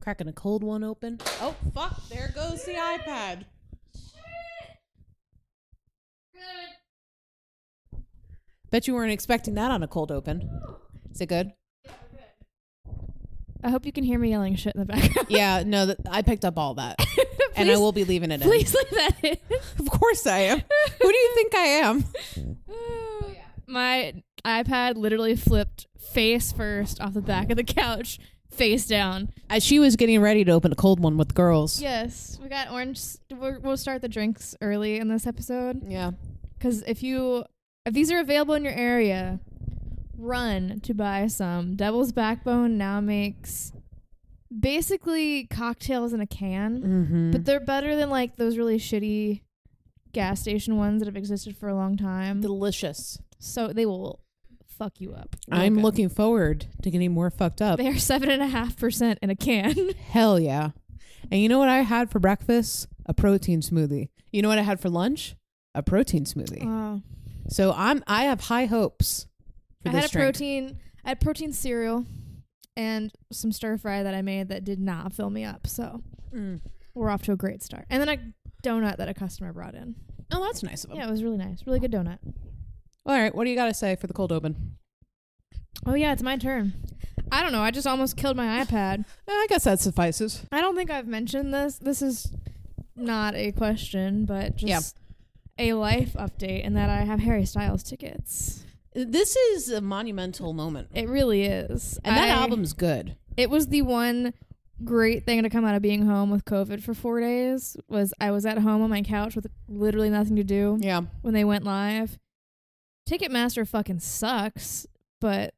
Cracking a cold one open. Oh fuck! There goes the iPad. Shit. Good. Bet you weren't expecting that on a cold open. Is it good? I hope you can hear me yelling shit in the background. Yeah, no, th- I picked up all that, and I will be leaving it in. Please leave that in. Of course I am. Who do you think I am? My iPad literally flipped face first off the back of the couch, face down. As she was getting ready to open a cold one with girls. Yes, we got orange. We're, we'll start the drinks early in this episode Yeah. because if you if these are available in your area, run to buy some. Devil's Backbone now makes basically cocktails in a can, Mm-hmm. but they're better than like those really shitty gas station ones that have existed for a long time. delicious. So they will fuck you up. real I'm good. looking forward to getting more fucked up. They are seven and a half percent in a can. Hell yeah. And you know what I had for breakfast? A protein smoothie. You know what I had for lunch? A protein smoothie. Wow. So I'm I have high hopes for I this had a drink. protein. I had protein cereal and some stir fry that I made that did not fill me up. So Mm. we're off to a great start. And then a donut that a customer brought in. Oh, that's nice of them. Yeah, it was really nice. Really good donut. All right, what do you got to say for the cold open? Oh yeah, it's my turn. I don't know. I just almost killed my iPad. I guess that suffices. I don't think I've mentioned this. This is not a question, but just a life update and that I have Harry Styles tickets. This is a monumental moment. It really is. And that I- album's good. it was the one great thing to come out of being home with COVID for four days was I was at home on my couch with literally nothing to do Yeah. when they went live. Ticketmaster fucking sucks, but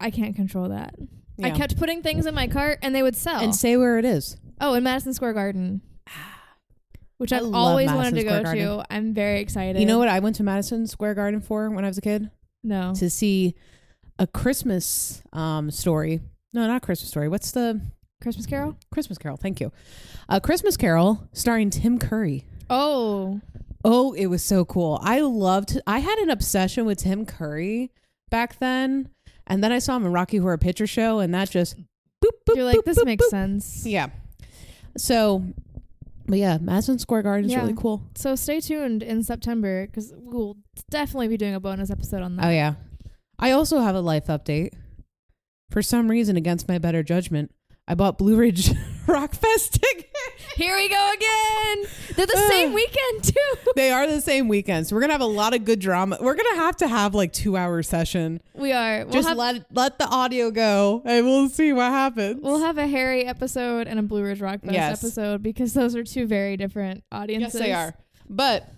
I can't control that. I kept putting things in my cart and they would sell. And say where it is. oh, in Madison Square Garden, which I I've always Madison wanted to Square go Garden. to. I'm very excited. You know what I went to Madison Square Garden for when I was a kid? No. To see a Christmas um story. No, not Christmas story. What's the Christmas Carol? Christmas Carol? Thank you. A Christmas Carol starring Tim Curry. Oh. Oh, it was so cool. I loved I had an obsession with Tim Curry back then. And then I saw him in Rocky Horror Picture Show and that just boop boop. You're like, boop, this boop, makes boop. sense. Yeah. So but yeah, Madison Square Garden is Yeah. really cool. So stay tuned in September because we'll definitely be doing a bonus episode on that. Oh yeah. I also have a life update. For some reason, against my better judgment, I bought Blue Ridge Rock Fest tickets. Here we go again. They're the same weekend too. they are the same weekend, so we're gonna have a lot of good drama. We're gonna have to have like two hour session. We are. We'll Just have, let let the audio go, and we'll see what happens. we'll have a Harry episode and a Blue Ridge Rock Fest Yes. episode because those are two very different audiences. yes, they are. But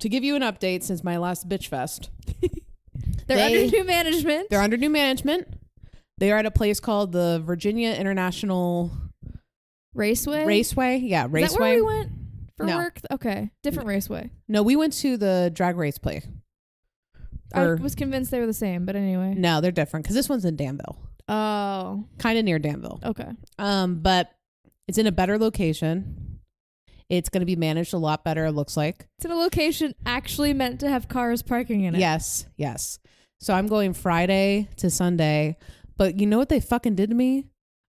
to give you an update, since my last bitch fest, They're They- under new management. they're under new management. They are at a place called the Virginia International Raceway. Raceway. Yeah, Raceway. Is that where we went for No. work? Okay, different raceway. No, we went to the drag race play. I Or- was convinced they were the same, but anyway. No, they're different because this one's in Danville, Oh, kind of near Danville. okay. Um, but it's in a better location. It's going to be managed a lot better. It looks like. It's in a location actually meant to have cars parking in it. Yes, yes. So I'm going Friday to Sunday, but you know what they fucking did to me?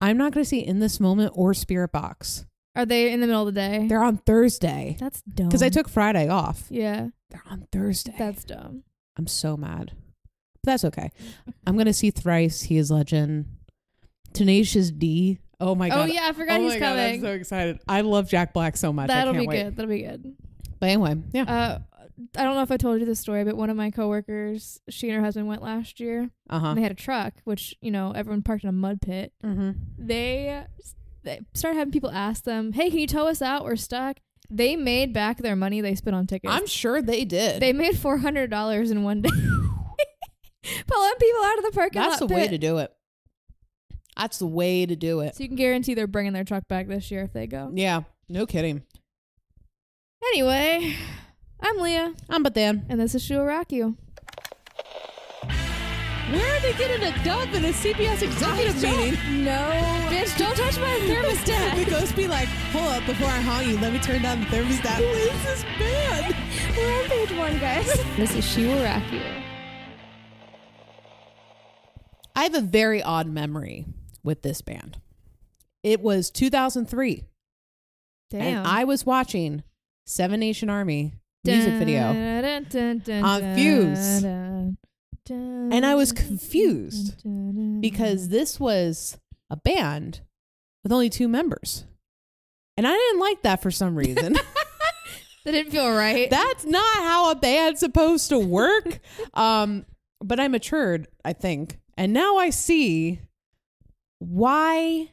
I'm not going to see in this moment or Spiritbox. Are they in the middle of the day? They're on Thursday That's dumb. because I took Friday off. Yeah, They're on Thursday. that's dumb. I'm so mad. But that's okay. I'm gonna see Thrice. He is legend. Tenacious D. Oh my god. oh yeah, I forgot oh he's my God, I'm coming. so excited. I love Jack Black so much. That'll can't be wait. good. That'll be good. But anyway, yeah. Uh, I don't know if I told you this story, but one of my coworkers, she and her husband went last year. Uh huh. And they had a truck, which you know everyone parked in a mud pit. Mm-hmm. They they started having people ask them, "Hey, can you tow us out? We're stuck." They made back their money they spent on tickets. I'm sure they did. they made four hundred dollars in one day, pulling people out of the parking lot. That's the lot. way to do it. That's the way to do it. So you can guarantee they're bringing their truck back this year if they go. Yeah. No kidding. Anyway, I'm Leah, I'm but then. and this is She Will Rock You. Where are they getting a dub in a CPS executive meeting? No, bitch, don't touch my thermostat. the ghost be like, hold up before I haunt you. Let me turn down the thermostat. Who is this band? We're on page one, guys. this is She Will Rock You. I have a very odd memory with this band. It was 2003, Damn. and I was watching Seven Nation Army music video. on Fuse. And I was confused because this was a band with only two members. And I didn't like that for some reason. that didn't feel right. That's not how a band's supposed to work. um, but I matured, I think. And now I see why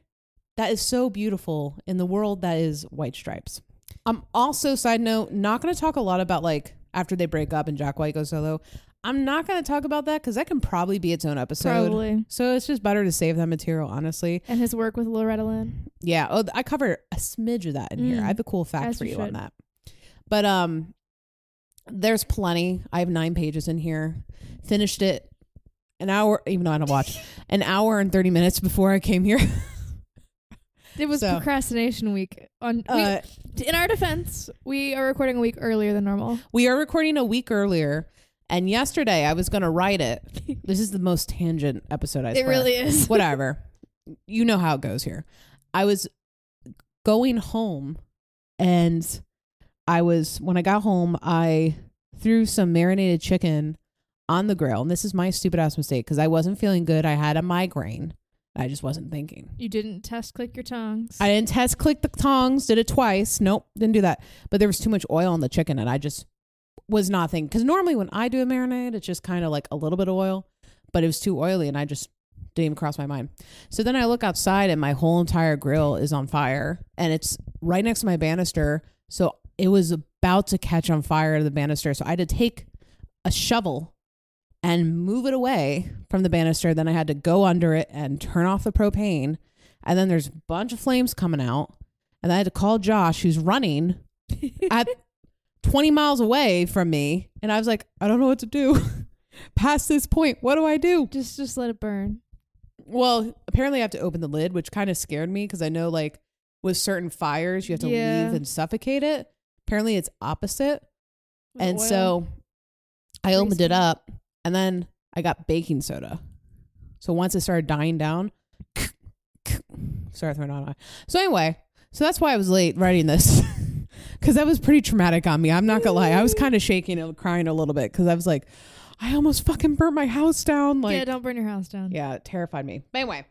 that is so beautiful in the world that is White Stripes. I'm also, side note, not going to talk a lot about like after they break up and Jack White goes solo. I'm not going to talk about that because that can probably be its own episode. Probably. So it's just better to save that material, honestly. And his work with Loretta Lynn. Yeah. Oh, I cover a smidge of that in here. Mm. I have a cool fact As for you you on that. But um, there's plenty. I have nine pages in here. Finished it an hour, even though I don't watch, an hour and thirty minutes before I came here. It was So- procrastination week. On we- Uh, in our defense, we are recording a week earlier than normal. we are recording a week earlier, and yesterday I was going to write it. This is the most tangent episode. I It swear. really is. whatever. You know how it goes here. I was going home and I was when I got home, I threw some marinated chicken on the grill. And this is my stupid ass mistake because I wasn't feeling good. I had a migraine. I just wasn't thinking. You didn't test click your tongues. I didn't test click the tongs, did it twice. Nope, didn't do that. But there was too much oil on the chicken and I just was not thinking. Because normally when I do a marinade, it's just kind of like a little bit of oil, but it was too oily and I just didn't even cross my mind. So then I look outside and my whole entire grill is on fire and it's right next to my banister. So it was about to catch on fire to the banister. So I had to take a shovel and move it away from the banister. Then I had to go under it and turn off the propane. And then there's a bunch of flames coming out. And I had to call Josh, who's running at 20 miles away from me. And I was like, I don't know what to do. Past this point, what do I do? just just let it burn. Well, apparently I have to open the lid, which kind of scared me because I know like with certain fires you have to Yeah. leave and suffocate it. Apparently it's opposite. With and oil. so I opened it up and then I got baking soda. So once it started dying down, started throwing on. So anyway, so that's why I was late writing this. Cause that was pretty traumatic on me. I'm not gonna lie. I was kind of shaking and crying a little bit because I was like, I almost fucking burnt my house down. Like, yeah, don't burn your house down. yeah, it terrified me. But anyway,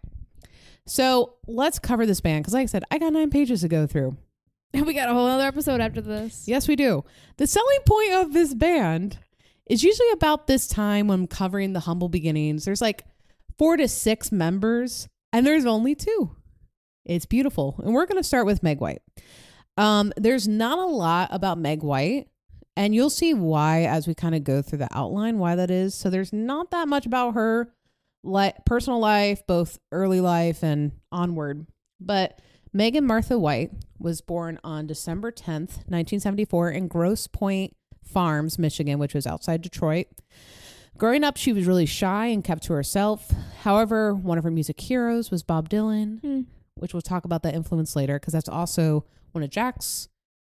so let's cover this band because, like I said, I got nine pages to go through. And we got a whole other episode after this. Yes, we do. The selling point of this band is usually about this time when I'm covering the humble beginnings. There's like four to six members, and there's only two. It's beautiful. And we're going to start with Meg White. Um, there's not a lot about Meg White, and you'll see why as we kind of go through the outline why that is. So there's not that much about her li- personal life, both early life and onward. But Megan Martha White was born on December 10th, 1974, in Grosse Pointe Farms, Michigan, which was outside Detroit. Growing up, she was really shy and kept to herself. However, one of her music heroes was Bob Dylan, Hmm. which we'll talk about that influence later because that's also one of Jack's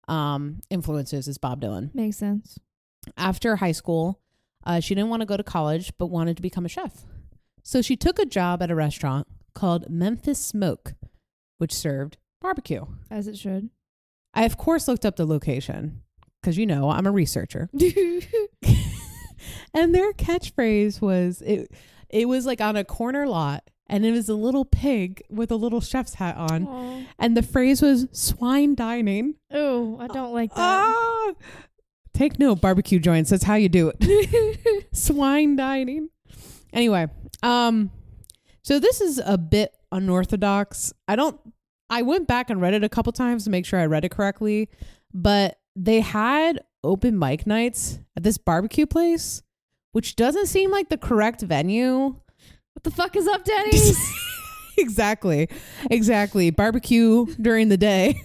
um, influences is Bob Dylan. Makes sense. After high school, uh, she didn't want to go to college but wanted to become a chef. So she took a job at a restaurant called Memphis Smoke, which served barbecue. As it should. I, of course, looked up the location because, you know, I'm a researcher. and their catchphrase was it, it was like on a corner lot and it was a little pig with a little chef's hat on. Aw. And the phrase was swine dining. Oh, I don't like that. Ah! Take note, barbecue joints. That's how you do it. swine dining. Anyway, um, so this is a bit unorthodox. I don't. I went back and read it a couple times to make sure I read it correctly, but they had open mic nights at this barbecue place, which doesn't seem like the correct venue. what the fuck is up, Denny's? exactly, exactly. Barbecue during the day,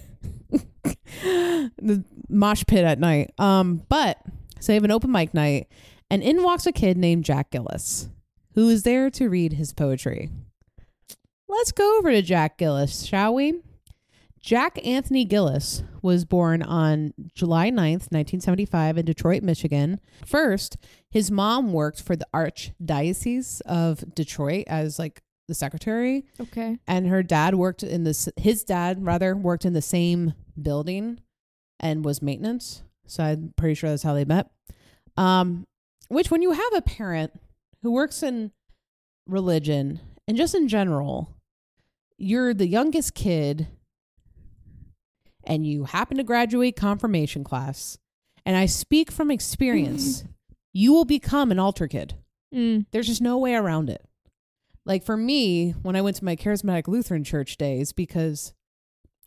the mosh pit at night. Um, but so they have an open mic night, and in walks a kid named Jack Gillis, who is there to read his poetry. Let's go over to Jack Gillis, shall we? Jack Anthony Gillis was born on July 9th, 1975, in Detroit, Michigan. First, his mom worked for the Archdiocese of Detroit as like the secretary, Okay. and her dad worked in this. His dad rather worked in the same building, and was maintenance. So I'm pretty sure that's how they met. Um, which when you have a parent who works in religion and just in general, you're the youngest kid and you happen to graduate confirmation class, and I speak from experience, you will become an altar kid. Mm. There's just no way around it. Like for me, when I went to my charismatic Lutheran church days, because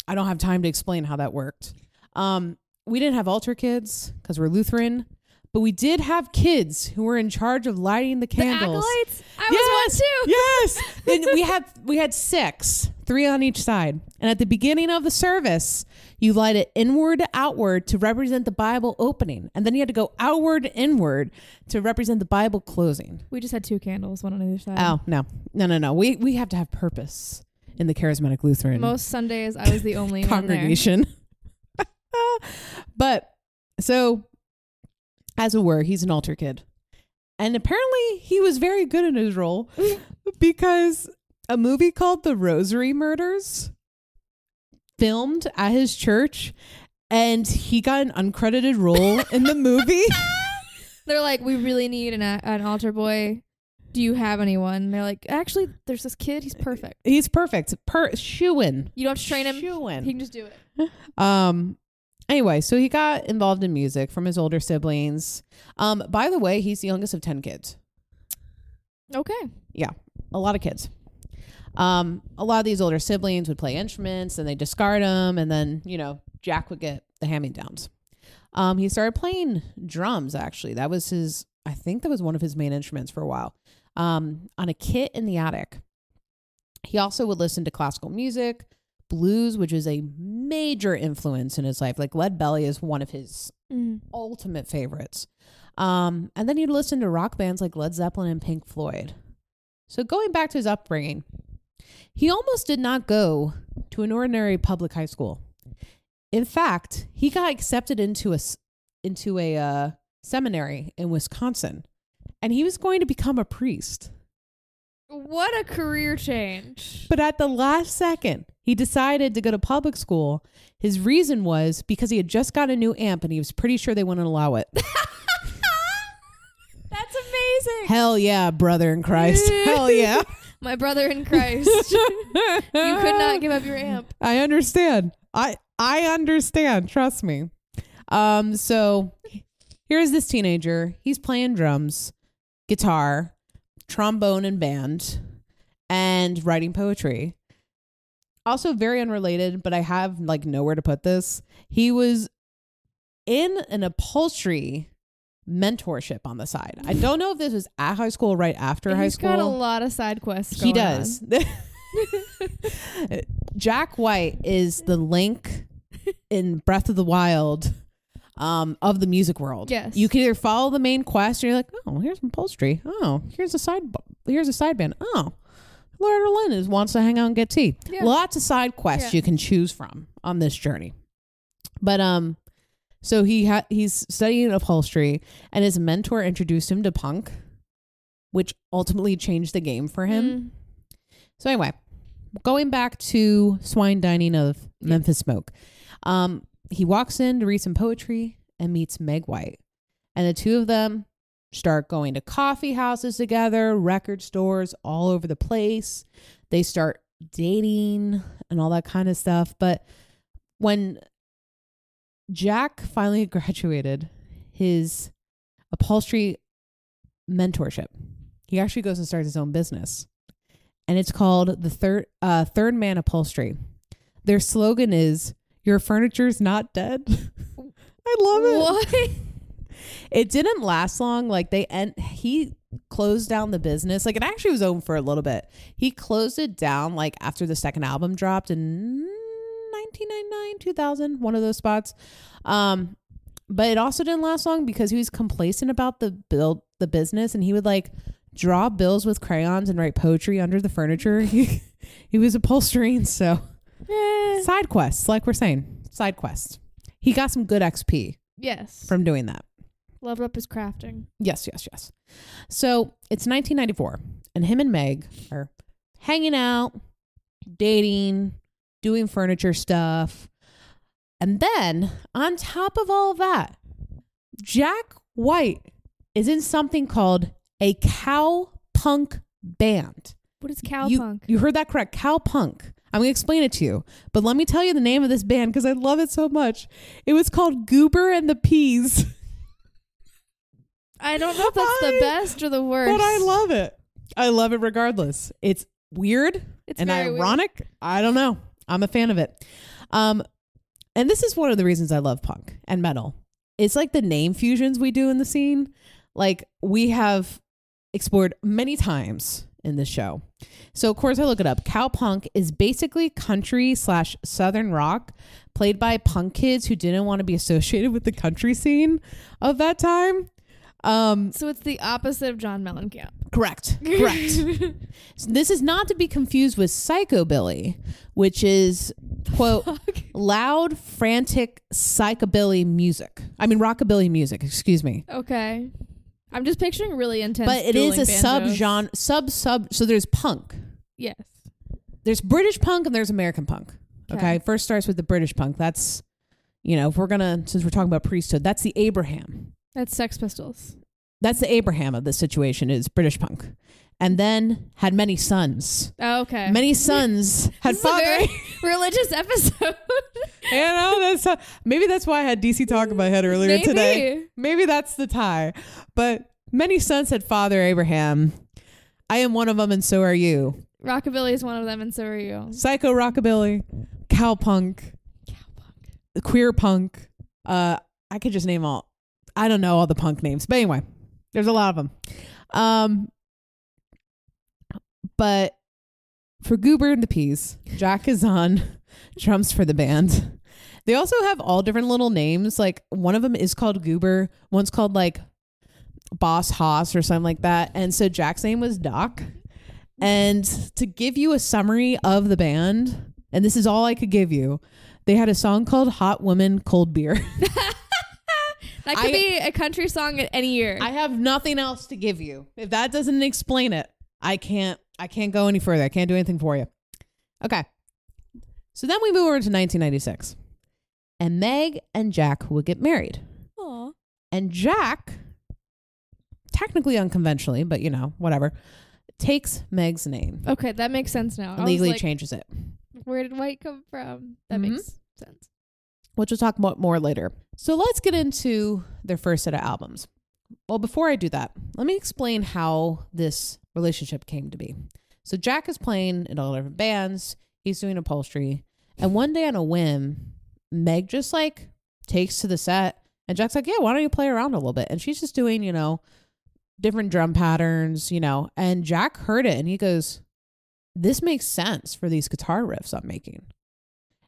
I don't have time to explain how that worked. Um, we didn't have altar kids because we're Lutheran, but we did have kids who were in charge of lighting the candles. The acolytes. I was one too. yes, and we had we had six, three on each side. And at the beginning of the service, you light it inward to outward to represent the Bible opening, and then you had to go outward inward to represent the Bible closing. We just had two candles, one on either side. Oh no, no, no, no. We we have to have purpose in the charismatic Lutheran Most Sundays, I was the only congregation. but so, as it were, he's an altar kid, and apparently he was very good in his role because a movie called The Rosary Murders filmed at his church, and he got an uncredited role in the movie. They're like, we really need an, an altar boy. Do you have anyone? They're like, actually, there's this kid. He's perfect. He's perfect. Per shoo-in. You don't have to train him. Shoo-in. He can just do it. Um anyway, so he got involved in music from his older siblings. Um by the way, he's the youngest of 10 kids. Okay. Yeah, a lot of kids. Um a lot of these older siblings would play instruments and they discard them and then, you know, Jack would get the hand-me-downs. Um he started playing drums actually. That was his I think that was one of his main instruments for a while. Um on a kit in the attic. He also would listen to classical music, blues, which is a major influence in his life. Like Lead Belly is one of his Mm. ultimate favorites. Um, and then he'd listen to rock bands like Led Zeppelin and Pink Floyd. So going back to his upbringing, he almost did not go to an ordinary public high school. In fact, he got accepted into a into a uh, seminary in Wisconsin, and he was going to become a priest. What a career change. But at the last second, he decided to go to public school. His reason was because he had just got a new amp and he was pretty sure they wouldn't allow it. That's amazing. Hell yeah, brother in Christ. Hell yeah. My brother in Christ. you could not give up your amp. I understand. I I understand. Trust me. Um. So here's this teenager. He's playing drums, guitar, trombone, and band, and writing poetry. Also, very unrelated, but I have like nowhere to put this. He was in an upholstery mentorship on the side. I don't know if this was at high school or right after high He's school. got a lot of side quests. He does. Jack White is the link in Breath of the Wild um, of the music world. Yes. You can either follow the main quest or you're like, oh, here's some upholstery. Oh, here's a side here's a side band. Oh, Loretta Lynn is wants to hang out and get tea. Yeah. Lots of side quests Yeah. you can choose from on this journey. But um so he had he's studying upholstery and his mentor introduced him to punk, which ultimately changed the game for him. Mm. So anyway, going back to swine dining of. Memphis Smoke, um, he walks in to read some poetry and meets Meg White, and the two of them start going to coffee houses together, record stores all over the place. They start dating and all that kind of stuff. But when Jack finally graduated his upholstery mentorship, he actually goes and starts his own business and it's called the third uh, Third Man Upholstery. Their slogan is "Your furniture's not dead." I love it. What? It didn't last long. Like they end, he closed down the business. Like it actually was open for a little bit. He closed it down like after the second album dropped in 1999, 2000, one of those spots. Um, but it also didn't last long because he was complacent about the build the business, and he would like draw bills with crayons and write poetry under the furniture. He he was upholstering, so Eh. side quests, like we're saying, side quests. He got some good XP Yes. from doing that. Leveled up his crafting. Yes, yes, yes. So it's 1994, and him and Meg are hanging out, dating, doing furniture stuff. And then on top of all of that, Jack White is in something called a cow punk band. What is You- cowpunk? You, heard that correct. Cow punk. I'm going to explain it to you. But let me tell you the name of this band because I love it so much. It was called Goober and the Peas. I don't know if that's I- the best or the worst. But I love it. I love it regardless. It's weird it's and very weird. ironic. I don't know. I'm a fan of it. Um, and this is one of the reasons I love punk and metal. It's like the name fusions we do in the scene. Like we have explored many times in this show. So of course I look it up. Cowpunk is basically country slash southern rock played by punk kids who didn't want to be associated with the country scene of that time. Um, So it's the opposite of John Mellencamp. correct. Correct. So this is not to be confused with psychobilly, which is quote loud, frantic psychobilly music. I mean rockabilly music. Excuse me. Okay. I'm just picturing really intense. But it is a sub genre, sub sub. So there's punk. Yes. There's British punk and there's American punk. Okay. Okay. First starts with the British punk. That's you know if we're gonna since we're talking about priesthood, that's the Abraham. That's Sex Pistols. That's the Abraham of the situation is British punk, and then had many sons. Oh, okay. Many sons had This father. very religious episode. You know, that's uh, maybe that's why I had DC talk in my head earlier Maybe. today. Maybe that's the tie. But many sons had father Abraham. I am one of them, and so are you. Rockabilly is one of them, and so are you. Psycho rockabilly, cowpunk, Cowpunk. queer punk. Uh, I could just name all. I don't know all the punk names, but anyway, there's a lot of them. Um, but for Goober and the Peas, Jack is on drums for the band. They also have all different little names. Like one of them is called Goober, one's called like Boss Haas or something like that. And so Jack's name was Doc. And to give you a summary of the band, and this is all I could give you, they had a song called Hot Woman Cold Beer. That could I- be a country song at any year. I have nothing else to give you. If that doesn't explain it, I can't I can't go any further. I can't do anything for you. Okay. So then we move over to 1996. And Meg and Jack will get married. Aw. And Jack, technically unconventionally, but you know, whatever, takes Meg's name Okay, that makes sense now. I and was legally like, changes it, Where did white come from? That Mhm. makes sense. which we'll talk about more later. So let's get into their first set of albums. Well, before I do that, let me explain how this relationship came to be. So Jack is playing in all different bands. He's doing upholstery, and one day on a whim, Meg just like takes to the set, and Jack's like, "Yeah, why don't you play around a little bit?" And she's just doing, you know, different drum patterns, you know. And Jack heard it, and he goes, "This makes sense for these guitar riffs I'm making."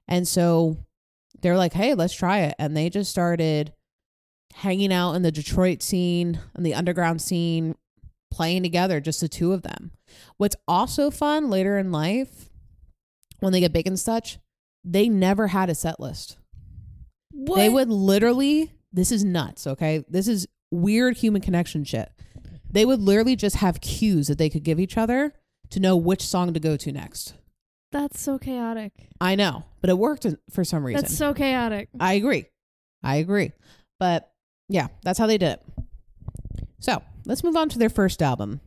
And so they're like, "Hey, let's try it," and they just started hanging out in the Detroit scene and the underground scene, playing together, just the two of them. What's also fun later in life, when they get big and such, they never had a set list. What? They would literally, this is nuts, okay? This is weird human connection shit. They would literally just have cues that they could give each other to know which song to go to next. That's so chaotic. I know, but it worked for some reason. That's so chaotic. I agree. I agree. But yeah, that's how they did it. So let's move on to their first album.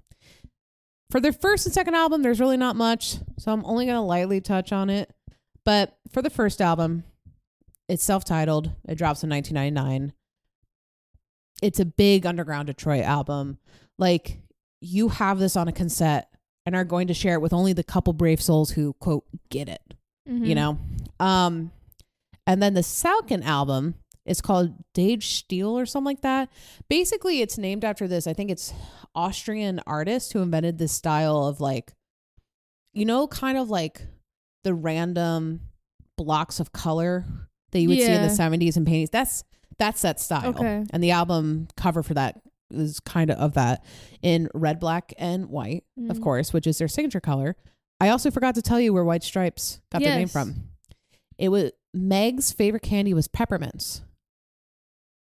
For their first and second album, there's really not much. So I'm only going to lightly touch on it. But for the first album, it's self titled. It drops in 1999. It's a big underground Detroit album. Like, you have this on a cassette and are going to share it with only the couple brave souls who, quote, get it Mhm. you know? Um and then the Salkin album is called De Stijl or something like that. Basically it's named after this i think it's austrian artist who invented this style of like you know kind of like the random blocks of color that you would see in the 70s and paintings that's that's that style. Okay. and the album cover for that is kind of of that in red black and white of Mhm. course which is their signature color I also forgot to tell you where White Stripes got their name from. It was Meg's favorite candy was peppermints.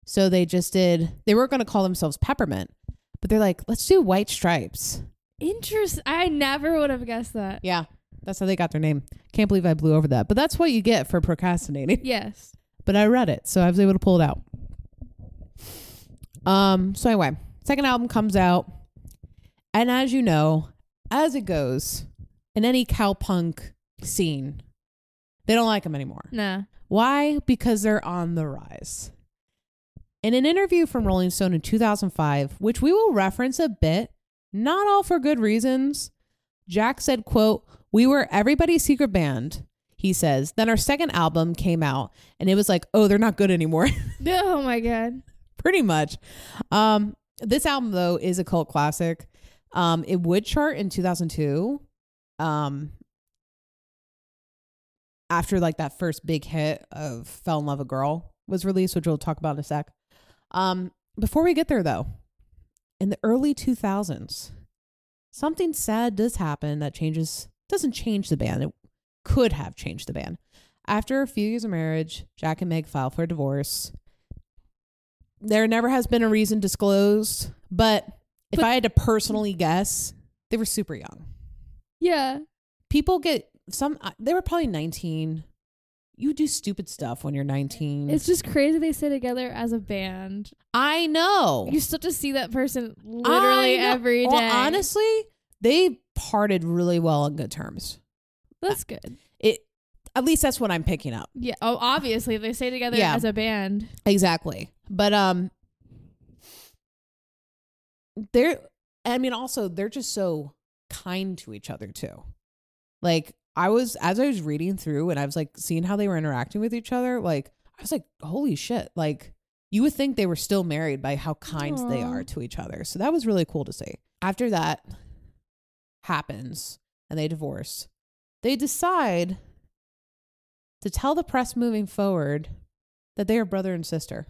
So they just did they weren't going to call themselves peppermint, but they're like, let's do White Stripes. Interest. I never would have guessed that. Yeah, that's how they got their name. Can't believe I blew over that, but that's what you get for procrastinating. Yes. But I read it, so I was able to pull it out. Um. So anyway, second album comes out, and as you know, as it goes in any cowpunk scene, they don't like them anymore. Nah. Why? Because they're on the rise. In an interview from Rolling Stone in 2005, which we will reference a bit, not all for good reasons, Jack said, quote, "We were everybody's secret band." He says. Then our second album came out and it was like, "Oh, they're not good anymore." Oh my god. Pretty much. Um this album though is a cult classic. Um it would chart in 2002. Um after like that first big hit of Fell in Love a Girl was released, which we'll talk about in a sec. Um, before we get there though, in the early 2000s, something sad does happen that changes, doesn't change the band. It could have changed the band. After a few years of marriage, Jack and Meg file for divorce. There never has been a reason disclosed, but if I had to personally guess, they were super young Yeah. people get some uh, they were probably 19 you do stupid stuff when you're 19 It's just crazy they stay together as a band. i know You still have to see that person literally every day. Well, honestly they parted really well on good terms That's good. it at least that's what i'm picking up Yeah. Oh, obviously they stay together Yeah. as a band. exactly but um they're i mean also they're just so kind to each other too like i was as i was reading through and i was like seeing how they were interacting with each other like i was like holy shit like you would think they were still married by how kind they Aw. are to each other so that was really cool to see after that happens and they divorce they decide to tell the press moving forward that they are brother and sister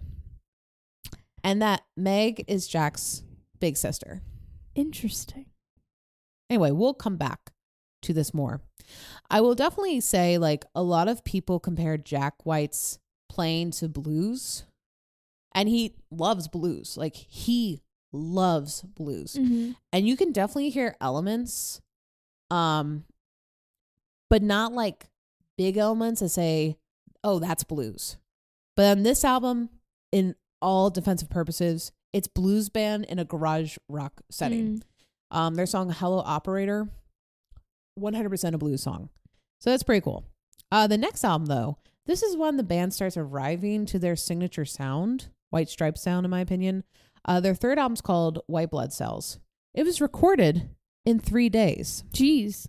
and that meg is jack's big sister Interesting. Anyway, we'll come back to this more. I will definitely say, like, a lot of people compare Jack White's playing to blues, and he loves blues. Like, he loves blues. Mm-hmm. And you can definitely hear elements, um, but not like big elements that say, oh, that's blues. But on this album, in all defensive purposes, it's blues band in a garage rock setting. Mm. Um, their song "Hello Operator," one hundred percent a blues song, so that's pretty cool. Uh, the next album, though, this is when the band starts arriving to their signature sound, White Stripe sound, in my opinion. Uh, their third album's called White Blood Cells. It was recorded in three days. Jeez.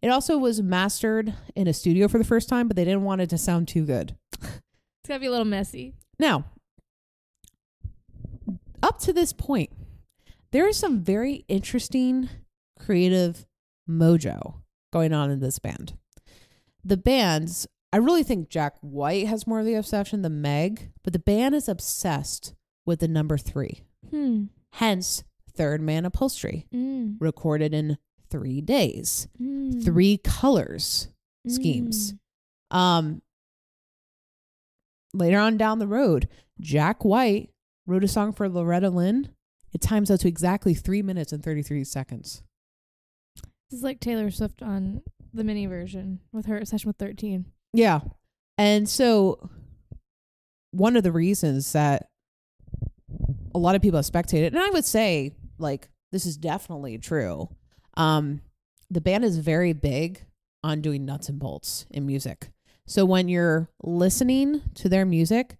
It also was mastered in a studio for the first time, but they didn't want it to sound too good. It's gotta be a little messy. Now, up to this point, there is some very interesting creative mojo going on in this band. The band's, I really think Jack White has more of the obsession than Meg, but the band is obsessed with the number three. Hmm. Hence, Third Man Upholstery, Mm. recorded in three days, Mm. three colors schemes. Mm. Um, later on down the road, Jack White wrote a song for Loretta Lynn. It times out to exactly three minutes and 33 seconds. This is like Taylor Swift on the mini version with her session with 13. Yeah. And so, one of the reasons that a lot of people have spectated, and I would say, like, this is definitely true. Um, the band is very big on doing nuts and bolts in music. So when you're listening to their music,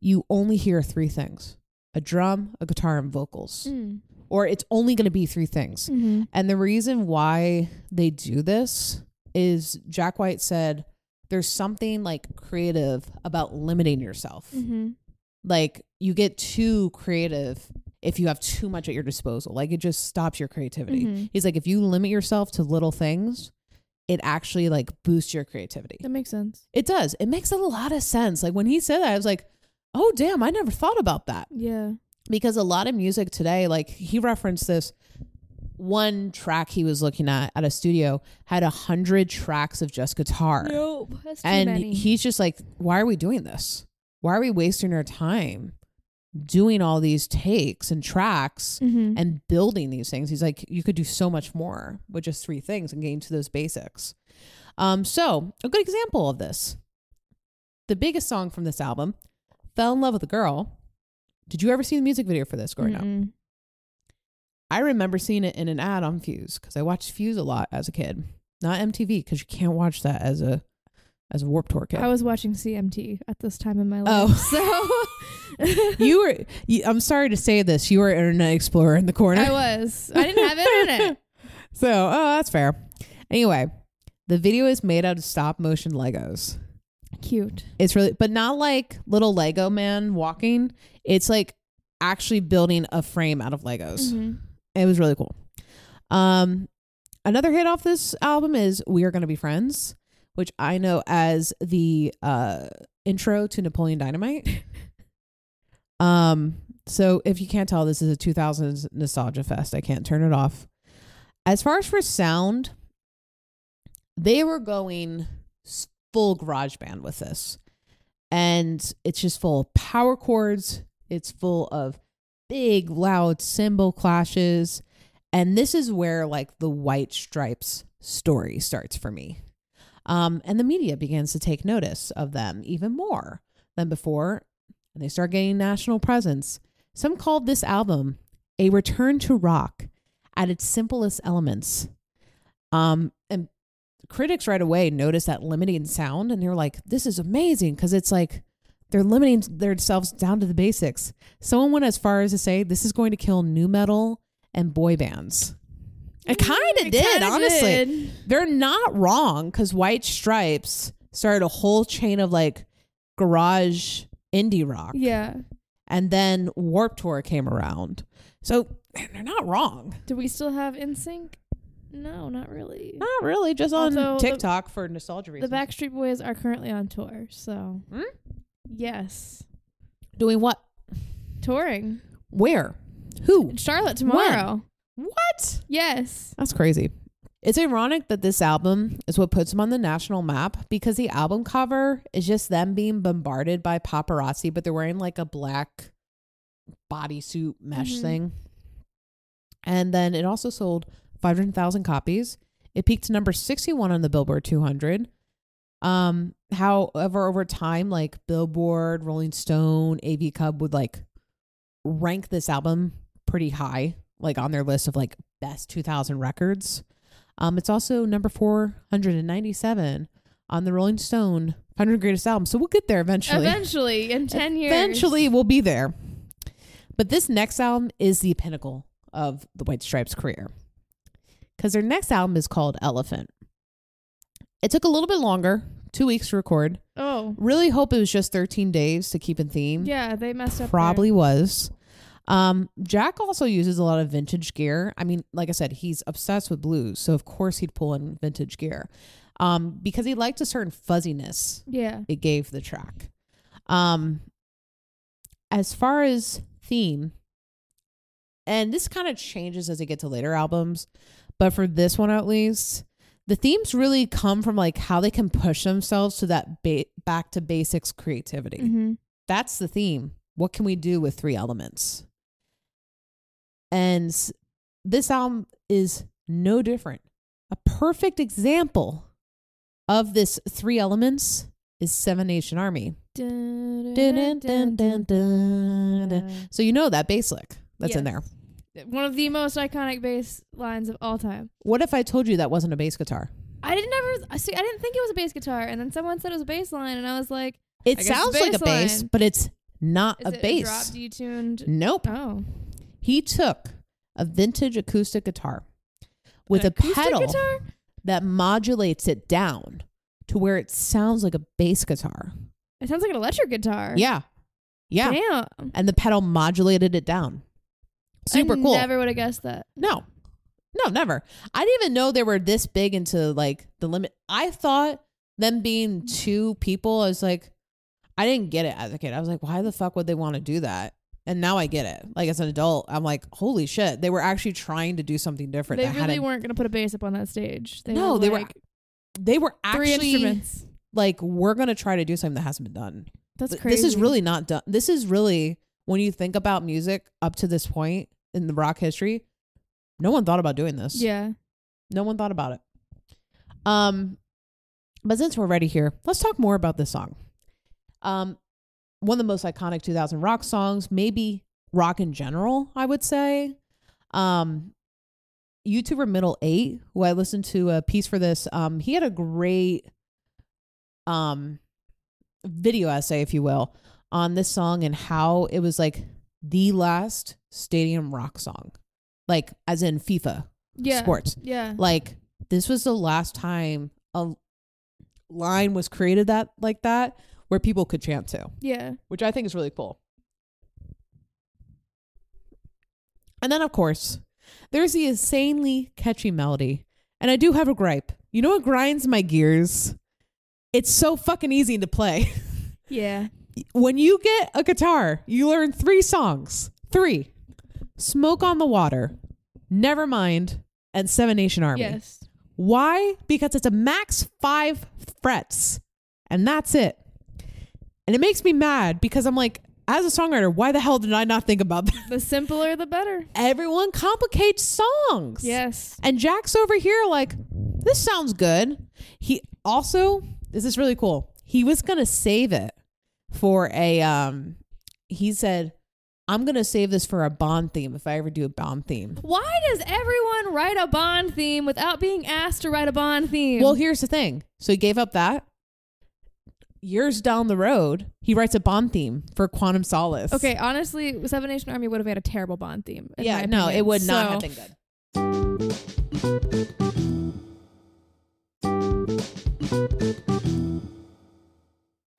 you only hear three things a drum, a guitar, and vocals. Mm. Or it's only going to be three things. Mm-hmm. And the reason why they do this is Jack White said there's something like creative about limiting yourself. Mm-hmm. Like you get too creative if you have too much at your disposal. Like it just stops your creativity. Mhm. He's like if you limit yourself to little things, it actually like boosts your creativity. That makes sense. It does. It makes a lot of sense. Like when he said that, I was like, "Oh damn, I never thought about that." Yeah. because a lot of music today like he referenced this one track he was looking at at a studio had a hundred tracks of just guitar Nope. And many. he's just like why are we doing this why are we wasting our time doing all these takes and tracks Mm-hmm. and building these things. He's like, you could do so much more with just three things and getting to those basics. Um, so a good example of this. The biggest song from this album, Fell in Love with a Girl. Did you ever see the music video for this growing up? Mm-mm. I remember seeing it in an ad on Fuse because I watched Fuse a lot as a kid. Not MTV because you can't watch that as a as a Warped Tour kid. I was watching CMT at this time in my life. Oh. So you were. You, I'm sorry to say this. You were Internet Explorer in the corner. I was. I didn't have internet. So, oh, that's fair. Anyway, the video is made out of stop motion Legos. Cute. It's really, but not like little Lego man walking. It's like actually building a frame out of Legos. Mhm. It was really cool. Um, another hit off this album is "We Are Gonna Be Friends," which I know as the uh intro to Napoleon Dynamite. um, so if you can't tell, this is a 2000s nostalgia fest. I can't turn it off. As far as for sound, they were going full garage band with this. And it's just full of power chords. It's full of big, loud cymbal clashes. And this is where like the White Stripes story starts for me. Um, and the media begins to take notice of them even more than before. And they start gaining national presence. Some called this album a return to rock at its simplest elements. Um, and critics right away noticed that limiting sound and they're like, this is amazing because it's like they're limiting themselves down to the basics. Someone went as far as to say this is going to kill nu metal and boy bands. It kind of did, honestly. did. They're not wrong because White Stripes started a whole chain of like garage indie rock. Yeah. And then Warped Tour came around. So they're not wrong. Do we still have NSYNC? No, not really. Not really, just on Although the- TikTok for nostalgia reasons. The. Backstreet Boys are currently on tour, so Hmm? yes, Doing what? touring Where? Who? in Charlotte tomorrow. What? Yes, That's crazy. It's ironic that this album is what puts them on the national map because the album cover is just them being bombarded by paparazzi, but they're wearing like a black bodysuit mesh Mhm. thing. And then it also sold 500,000 copies. It peaked to number 61 on the Billboard 200. Um, however, over time, like Billboard, Rolling Stone, AV Club would like rank this album pretty high, like on their list of like best 2000 records. Um, it's also number 497 on the Rolling Stone 100 Greatest Albums. So we'll get there eventually. eventually in ten years. Eventually, we'll be there. But this next album is the pinnacle of the White Stripes' career because their next album is called Elephant. It took a little bit longer, two weeks to record. Oh, Really hope it was just 13 days to keep in theme. yeah, they messed up. there. Probably was. Um, Jack also uses a lot of vintage gear. I mean, like I said, he's obsessed with blues, so of course he'd pull in vintage gear. Um, because he liked a certain fuzziness Yeah. it gave the track. Um, as far as theme, and this kind of changes as you get to later albums, but for this one at least, the themes really come from like how they can push themselves to that ba- back to basics creativity. hmm That's the theme. What can we do with three elements? And this album is no different. A perfect example of this three elements is Seven Nation Army. Dun, dun, dun. So you know that bass lick that's in there. One of the most iconic bass lines of all time. What if I told you that wasn't a bass guitar? I didn't ever I see. I didn't think it was a bass guitar, and then someone said it was a bass line, and I was like, It sounds it's like a bass line. but it's not "Is a bass. a drop detuned?" nope. Oh, He took a vintage acoustic guitar with a pedal guitar? that modulates it down to where it sounds like a bass guitar. It sounds like an electric guitar. Yeah. Yeah. Damn. And the pedal modulated it down. Super cool. I cool. Never would have guessed that. no. No, never. I didn't even know they were this big into like the limit. I thought them being two people, I was like, I didn't get it as a kid. I was like, why the fuck would they want to do that? And now I get it. Like as an adult, I'm like, holy shit. They were actually trying to do something different. They that really had a- weren't going to put a bass up on that stage. They No, were they were they were three actually instruments. like, we're gonna try to do something that hasn't been done. That's Th- crazy. This is really not done. This is really when you think about music up to this point in the rock history, no one thought about doing this. Yeah. No one thought about it. Um, but since we're ready here, let's talk more about this song. Um, one of the most iconic 2000 rock songs, maybe rock in general, I would say. Um, YouTuber Middle Eight, who I listened to a piece for this, um, he had a great um video essay, if you will, on this song and how it was like the last stadium rock song, like as in FIFA Yeah. sports. Yeah. Like this was the last time a line was created that like that where people could chant to, Yeah. which I think is really cool. And then of course, there's the insanely catchy melody. And I do have a gripe. You know what grinds my gears? It's so fucking easy to play. Yeah. when you get a guitar, you learn three songs. Three. Smoke on the Water, Nevermind, and Seven Nation Army. Yes. Why? Because it's a max five frets, and that's it. And it makes me mad because I'm like, as a songwriter, why the hell did I not think about that? The simpler the better. Everyone complicates songs. Yes. And Jack's over here like, this sounds good. He also, this is really cool. He was gonna save it for a um he said, I'm gonna save this for a Bond theme if I ever do a Bond theme. Why does everyone write a Bond theme without being asked to write a Bond theme? Well, here's the thing. So he gave up that. Years down the road, he writes a Bond theme for Quantum Solace. okay, honestly, Seven Nation Army would have had a terrible Bond theme. Yeah, no, it would not So- have been good.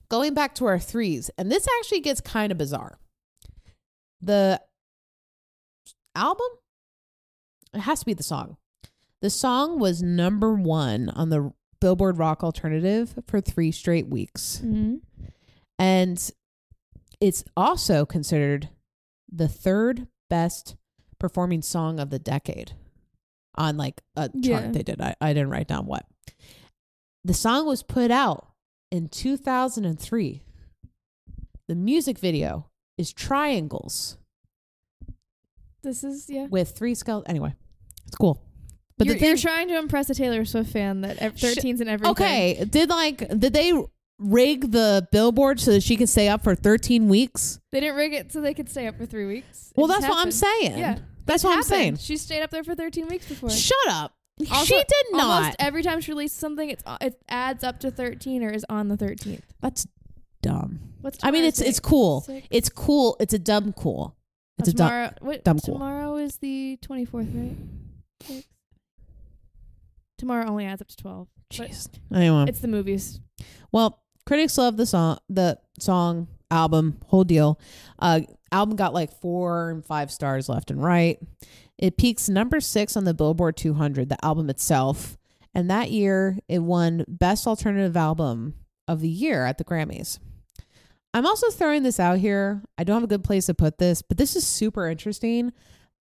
Going back to our threes, and this actually gets kind of bizarre. The album, it has to be the song. The song was number one on the Billboard Rock Alternative for three straight weeks. Mhm. And it's also considered the third best performing song of the decade on like a chart Yeah. they did. I, I didn't write down what. The song was put out in 2003. The music video is triangles This is yeah. with three skulls. Anyway, it's cool. But you're, the thing, you're trying to impress a Taylor Swift fan that ev- Sh- 13's and everything. okay, did like did they rig the billboard so that she could stay up for 13 weeks? They didn't rig it so they could stay up for three weeks. It Well, that's what I'm saying. Yeah. That's what I'm saying. She stayed up there for 13 weeks before. Shut up. Also, she did not. Almost every time she releases something, it's uh, it adds up to 13 or is on the 13th. That's dumb. What's I mean, it's it's cool. Six? It's cool. It's a dumb cool. It's Uh, a dumb. tomorrow. What, dumb cool. Tomorrow is the 24th, right? Six. Tomorrow only adds up to 12. Jeez. Anyway, It's the movies. well, critics love the song, the song, album, whole deal. Uh, album got like four and five stars left and right. It peaks number six on the Billboard 200. The album itself, and that year it won Best Alternative Album of the Year at the Grammys. I'm also throwing this out here. I don't have a good place to put this, but this is super interesting.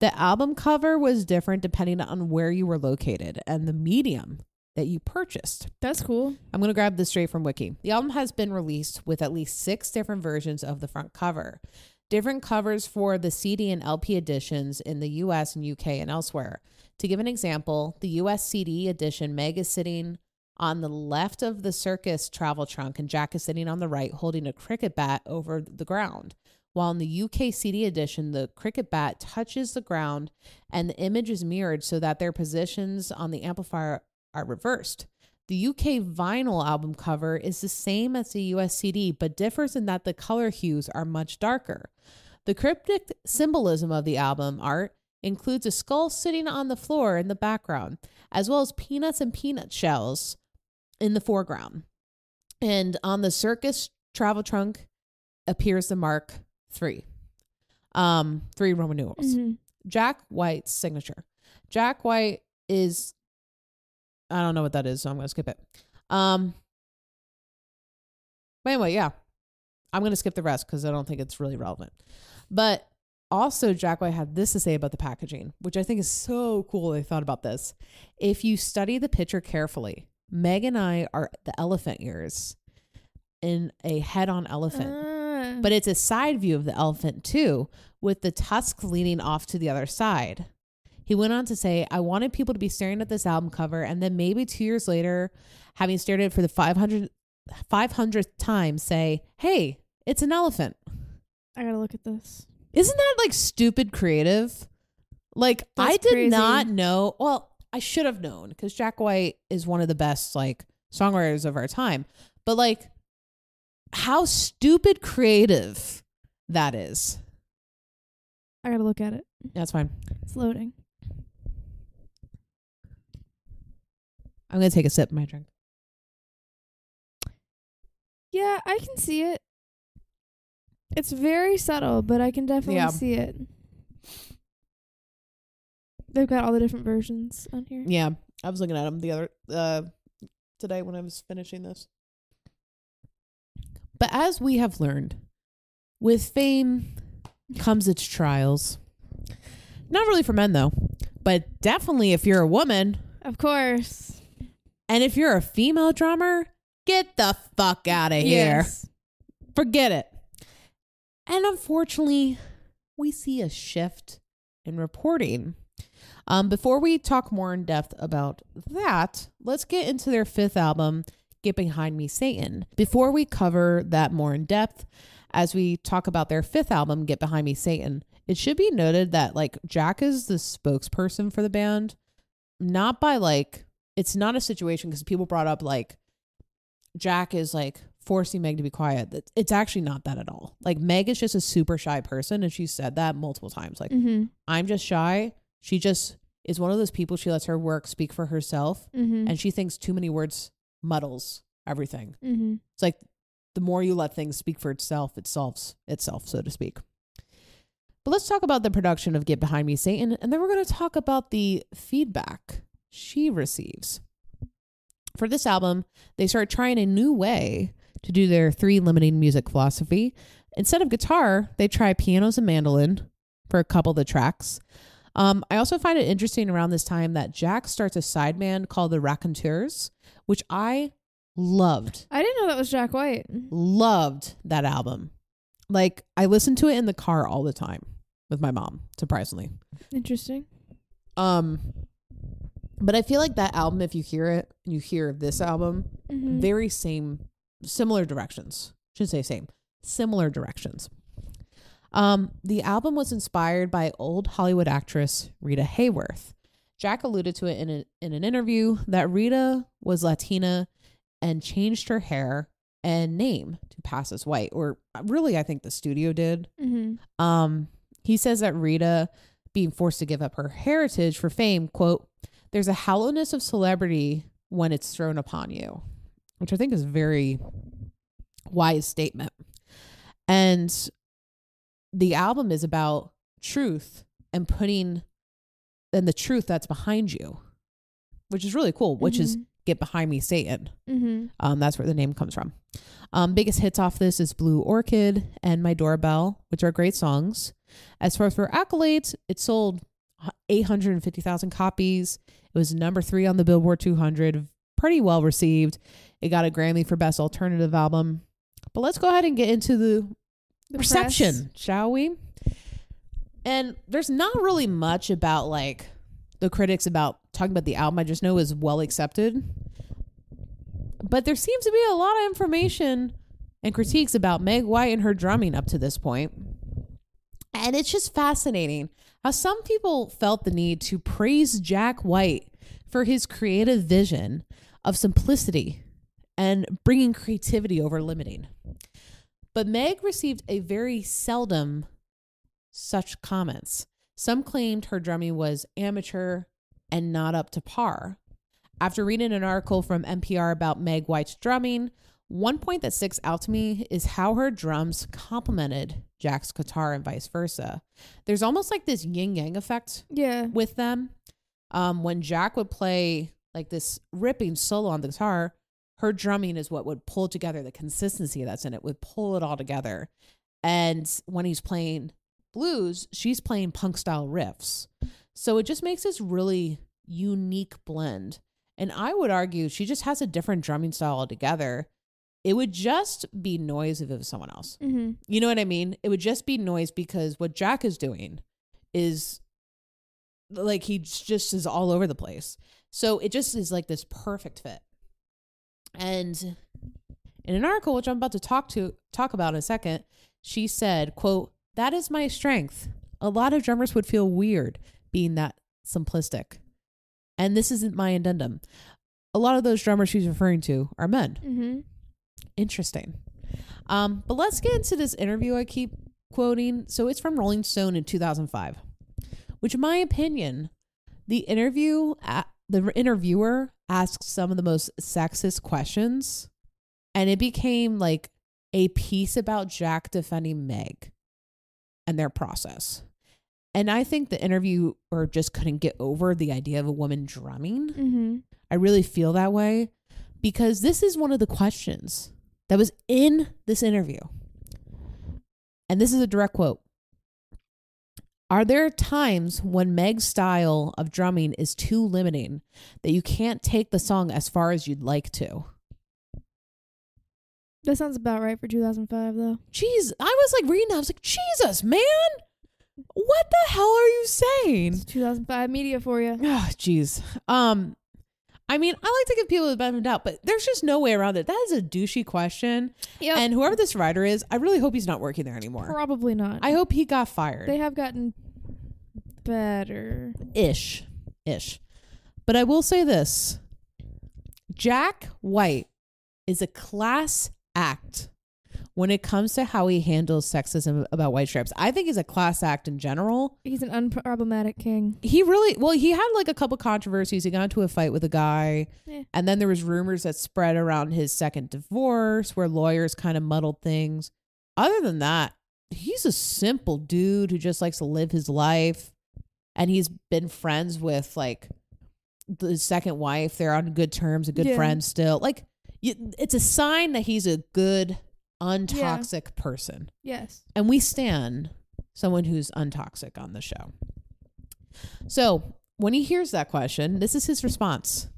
The album cover was different depending on where you were located and the medium that you purchased. That's cool. I'm going to grab this straight from Wiki. The album has been released with at least six different versions of the front cover, different covers for the CD and LP editions in the US and UK and elsewhere. To give an example, the US CD edition, Meg is sitting on the left of the circus travel trunk, and Jack is sitting on the right holding a cricket bat over the ground. While in the UK CD edition, the cricket bat touches the ground and the image is mirrored so that their positions on the amplifier are reversed. The UK vinyl album cover is the same as the US CD, but differs in that the color hues are much darker. The cryptic symbolism of the album art includes a skull sitting on the floor in the background, as well as peanuts and peanut shells in the foreground. And on the circus travel trunk appears the Mark III. Um, three Roman numerals. Mhm. Jack White's signature. Jack White is I don't know what that is, so I'm gonna skip it. Um but anyway, yeah. I'm gonna skip the rest because I don't think it's really relevant. But also Jack White had this to say about the packaging, which I think is so cool they thought about this. If you study the picture carefully, Meg and I are the elephant ears in a head on elephant. Ah, Yeah. but it's a side view of the elephant too, with the tusks leaning off to the other side. He went on to say, I wanted people to be staring at this album cover, and then maybe two years later, having stared at it for the 500, 500th time, say, Hey, it's an elephant. I gotta look at this. Isn't that like stupid creative? Like, I did crazy. not know. Well, I should have known because Jack White is one of the best like songwriters of our time. But like, how stupid creative that is. I gotta look at it. That's fine. It's loading. I'm gonna take a sip of my drink. Yeah, I can see it. It's very subtle, but I can definitely Yeah. see it. They've got all the different versions on here. Yeah, I was looking at them the other uh today when I was finishing this. But as we have learned, with fame comes its trials. Not really for men though, but definitely if you're a woman Of course. and if you're a female drummer, get the fuck out of here. Yes. Forget it. And unfortunately, we see a shift in reporting. Um, before we talk more in depth about that, let's get into their fifth album, Get Behind Me, Satan. Before we cover that more in depth, as we talk about their fifth album, Get Behind Me, Satan, it should be noted that like Jack is the spokesperson for the band, not by like, it's not a situation because people brought up like Jack is like forcing Meg to be quiet. It's- It's actually not that at all. Like Meg is just a super shy person, and she said that multiple times. Like Mm-hmm. I'm just shy. She just is one of those people. She lets her work speak for herself, Mm-hmm. and she thinks too many words muddles everything. mm-hmm. It's like the more you let things speak for itself, it solves itself, so to speak. But let's talk about the production of Get Behind Me, Satan, and then we're going to talk about the feedback she receives. For this album, they start trying a new way to do their three limiting music philosophy. Instead of guitar, they try pianos and mandolin for a couple of the tracks. Um, I also find it interesting around this time that Jack starts a side band called the Raconteurs, which I loved I didn't know that was Jack White. loved that album. Like I listened to it in the car all the time with my mom, surprisingly. Interesting. Um but I feel like that album if you hear it and you hear this album, Mm-hmm. very same similar directions. Should say same. Similar directions. Um the album was inspired by old Hollywood actress Rita Hayworth. Jack alluded to it in a, in an interview that Rita was Latina and changed her hair and name to pass as white or really I think the studio did. mm-hmm. Um, he says that Rita being forced to give up her heritage for fame, quote, there's a hollowness of celebrity when it's thrown upon you, which I think is a very wise statement. And the album is about truth and putting and the truth that's behind you, which is really cool, which is get behind me, Satan. Mm-hmm. Um, that's where the name comes from. Um, biggest hits off this is Blue Orchid and My Doorbell, which are great songs. As far as for accolades, it sold 850,000 copies. It was number three on the Billboard 200, pretty well received. It got a Grammy for Best Alternative Album. But let's go ahead and get into the, The reception, shall we? And there's not really much about like the critics about talking about the album. I just know is well accepted. But there seems to be a lot of information and critiques about Meg White and her drumming up to this point. And it's just fascinating how some people felt the need to praise Jack White for his creative vision of simplicity and bringing creativity over limiting. But Meg received a very seldom such comments. Some claimed her drumming was amateur and not up to par. After reading an article from NPR about Meg White's drumming, one point that sticks out to me is how her drums complemented Jack's guitar and vice versa. There's almost like this yin yang effect Yeah. with them. Um, when Jack would play like this ripping solo on the guitar, her drumming is what would pull together the consistency that's in it, would pull it all together. And when he's playing blues, she's playing punk style riffs. So it just makes this really unique blend. And I would argue she just has a different drumming style altogether. it would just be noise if it was someone else. Mm-hmm. You know what I mean? It would just be noise because what Jack is doing is like he just is all over the place. So it just is like this perfect fit. And in an article which I'm about to talk to talk about in a second, she said, quote, "That is my strength. A lot of drummers would feel weird being that simplistic." And this isn't my addendum. A lot of those drummers she's referring to are men. Mm-hmm. Interesting. Um, but let's get into this interview I keep quoting. So it's from Rolling Stone in 2005, which, in my opinion, the interview, uh, the interviewer asked some of the most sexist questions, and it became like a piece about Jack defending Meg and their process. And I think the interviewer just couldn't get over the idea of a woman drumming. Mm-hmm. I really feel that way because this is one of the questions that was in this interview. And this is a direct quote. Are there times when Meg's style of drumming is too limiting that you can't take the song as far as you'd like to? That sounds about right for 2005, though. Jeez, I was like reading that. I was like, Jesus, man, what the hell are you saying? It's 2005 media for you. Oh, jeez. Um, I mean, I like to give people the benefit of the doubt, but there's just no way around it. That is a douchey question. And whoever this writer is, I really hope he's not working there anymore. Probably not. I hope he got fired. they have gotten better. ish. Ish. But I will say this Jack White is a class act when it comes to how he handles sexism about white stripes. I think he's a class act in general. He's an unproblematic king. He really well, he had like a couple controversies. He got into a fight with a guy, Eh. and then there was rumors that spread around his second divorce where lawyers kind of muddled things. Other than that, he's a simple dude who just likes to live his life. And he's been friends with like the second wife. They're on good terms, a good Yeah. friend still. Like it's a sign that he's a good, untoxic person. Yes. And we stand someone who's untoxic on the show. So when he hears that question, this is his response.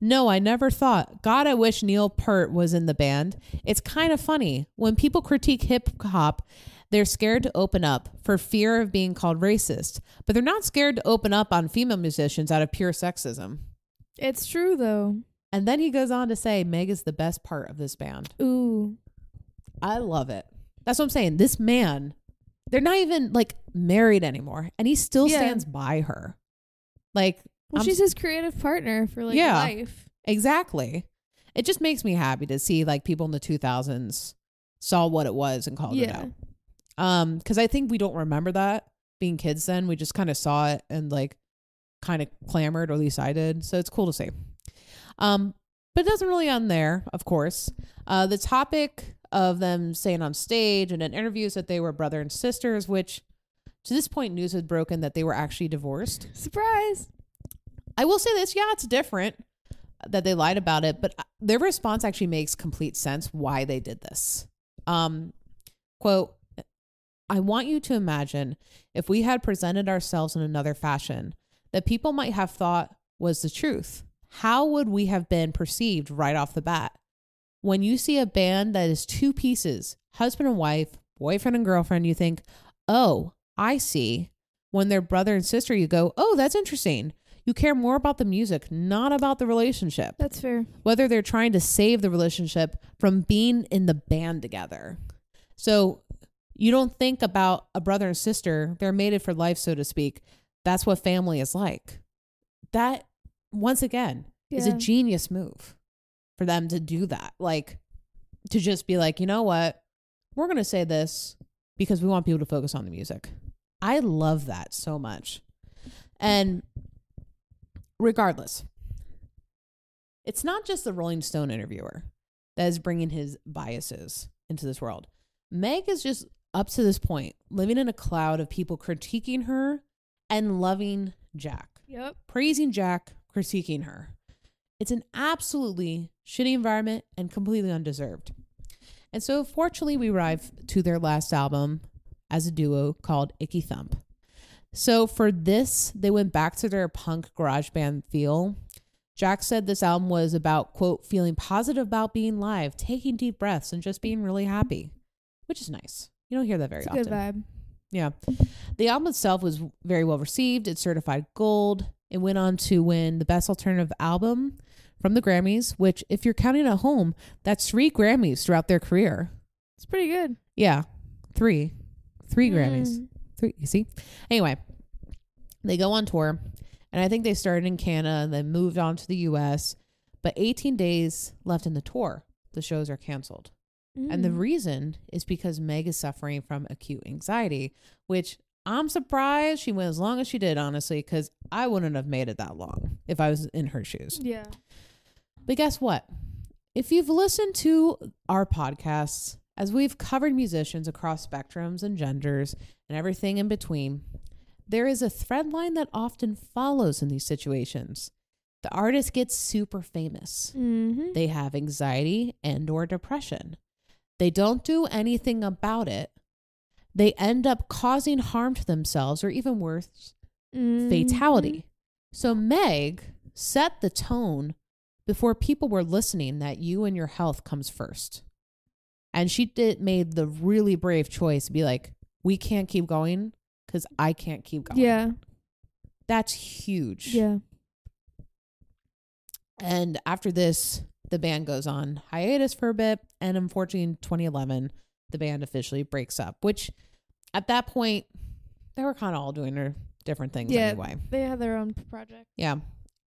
No, I never thought. God, I wish Neil Peart was in the band. It's kind of funny. When people critique hip hop, they're scared to open up for fear of being called racist, but they're not scared to open up on female musicians out of pure sexism. It's true, though. And then he goes on to say, Meg is the best part of this band. Ooh. I love it. That's what I'm saying. This man, they're not even like married anymore, and he still Yeah. stands by her. Like, Well, I'm- she's his creative partner for like Yeah. life. exactly. It just makes me happy to see like people in the 2000s saw what it was and called it Yeah. out. Um, because I think we don't remember that being kids then. We just kind of saw it and like kind of clamored, or at least I did. So it's cool to see. Um, but it doesn't really end there, of course. Uh, the topic of them saying on stage and in interviews that they were brother and sisters, which to this point news had broken that they were actually divorced. Surprise. I will say this, yeah, it's different that they lied about it, but uh, their response actually makes complete sense why they did this. Um, quote, I want you to imagine if we had presented ourselves in another fashion that people might have thought was the truth. How would we have been perceived right off the bat? When you see a band that is two pieces, husband and wife, boyfriend and girlfriend, you think, oh, I see. When they're brother and sister, you go, oh, that's interesting. You care more about the music, not about the relationship. That's fair. Whether they're trying to save the relationship from being in the band together. So you don't think about a brother and sister, they're mated for life, so to speak. That's what family is like. That, once again, is a genius move for them to do that. Like, to just be like, you know what? We're going to say this because we want people to focus on the music. I love that so much. And regardless, it's not just the Rolling Stone interviewer that is bringing his biases into this world. Meg is just up to this point living in a cloud of people critiquing her and loving Jack, Yep. praising Jack, critiquing her. It's an absolutely shitty environment and completely undeserved. And so, fortunately, we arrive to their last album as a duo called Icky Thump. So, for this, they went back to their punk garage band feel. Jack said this album was about, quote, feeling positive about being live, taking deep breaths, and just being really happy, which is nice. You don't hear that very It's a often. good vibe. Yeah. The album itself was very well received. It's certified gold. It went on to win the best alternative album from the Grammys, which, if you're counting at home, that's three Grammys throughout their career. It's pretty good. Yeah. Three. Three Grammys. Mm. Three. You see? Anyway, they go on tour, and I think they started in Canada and then moved on to the US. But 18 days left in the tour. The shows are canceled. And the Mm. reason is because Meg is suffering from acute anxiety, which I'm surprised she went as long as she did, honestly, because I wouldn't have made it that long if I was in her shoes. yeah. But guess what? If you've listened to our podcasts, as we've covered musicians across spectrums and genders and everything in between, there is a thread line that often follows in these situations. The artist gets super famous. Mm-hmm. They have anxiety and or depression. They don't do anything about it. They end up causing harm to themselves or even worse, Mm-hmm. fatality. So Meg set the tone before people were listening that you and your health comes first. And she did made the really brave choice to be like, we can't keep going because I can't keep going. Yeah. That's huge. Yeah. And after this, the band goes on hiatus for a bit. And unfortunately, in 2011, the band officially breaks up, which at that point, they were kind of all doing their different things Yeah. anyway. They had their own project. Yeah.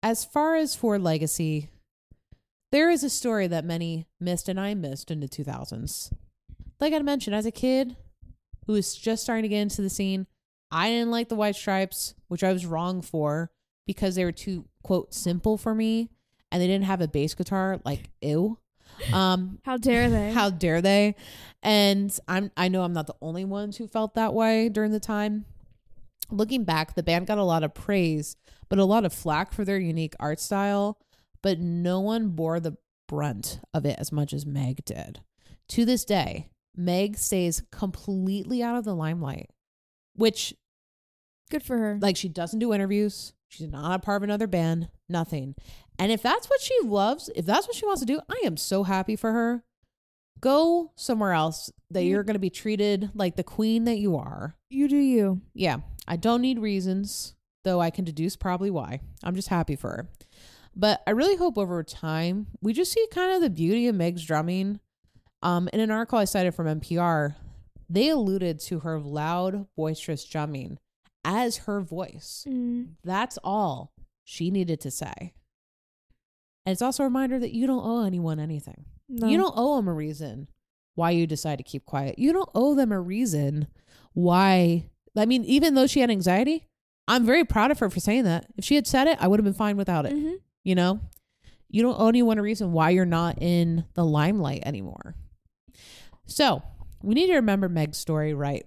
As far as for legacy, there is a story that many missed and I missed in the 2000s. Like I mentioned, as a kid who was just starting to get into the scene, I didn't like the White Stripes, which I was wrong for because they were too, quote, simple for me and they didn't have a bass guitar. Like, ew. Um, How dare they? how dare they? And I'm I know I'm not the only ones who felt that way during the time. Looking back, the band got a lot of praise, but a lot of flack for their unique art style, but no one bore the brunt of it as much as Meg did. To this day, Meg stays completely out of the limelight, which Good for her. like she doesn't do interviews. She's not a part of another band, nothing. And if that's what she loves, if that's what she wants to do, I am so happy for her. Go somewhere else that You- you're going to be treated like the queen that you are. you do you. Yeah, I don't need reasons, though I can deduce probably why. I'm just happy for her. But I really hope over time we just see kind of the beauty of Meg's drumming. Um, in an article I cited from NPR, they alluded to her loud, boisterous drumming as her voice. Mm. That's all she needed to say. And it's also a reminder that you don't owe anyone anything. No. You don't owe them a reason why you decide to keep quiet. You don't owe them a reason why. I mean, even though she had anxiety, I'm very proud of her for saying that. If she had said it, I would have been fine without it. Mhm. You know, you don't owe anyone a reason why you're not in the limelight anymore. So we need to remember Meg's story right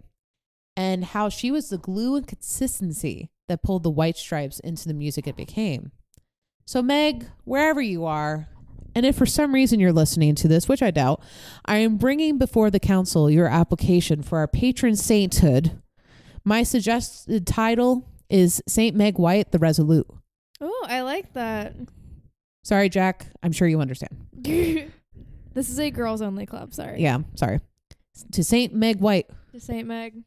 and how she was the glue and consistency that pulled the white stripes into the music it became. So, Meg, wherever you are, and if for some reason you're listening to this, which I doubt, I am bringing before the council your application for our patron sainthood. My suggested title is Saint Meg White the Resolute. Oh, I like that. Sorry, Jack. I'm sure you understand. this is a girls only club. Sorry. Yeah, sorry. To Saint Meg White. To Saint Meg.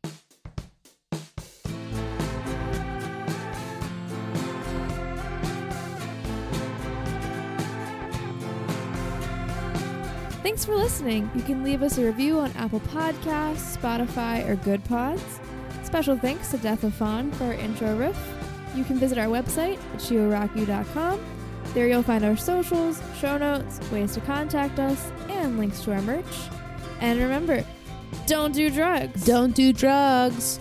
Thanks for listening. You can leave us a review on Apple Podcasts, Spotify, or Goodpods. Special thanks to Death of Fawn for our intro riff. You can visit our website at shioraku.com. There you'll find our socials, show notes, ways to contact us, and links to our merch. And remember, don't do drugs. Don't do drugs.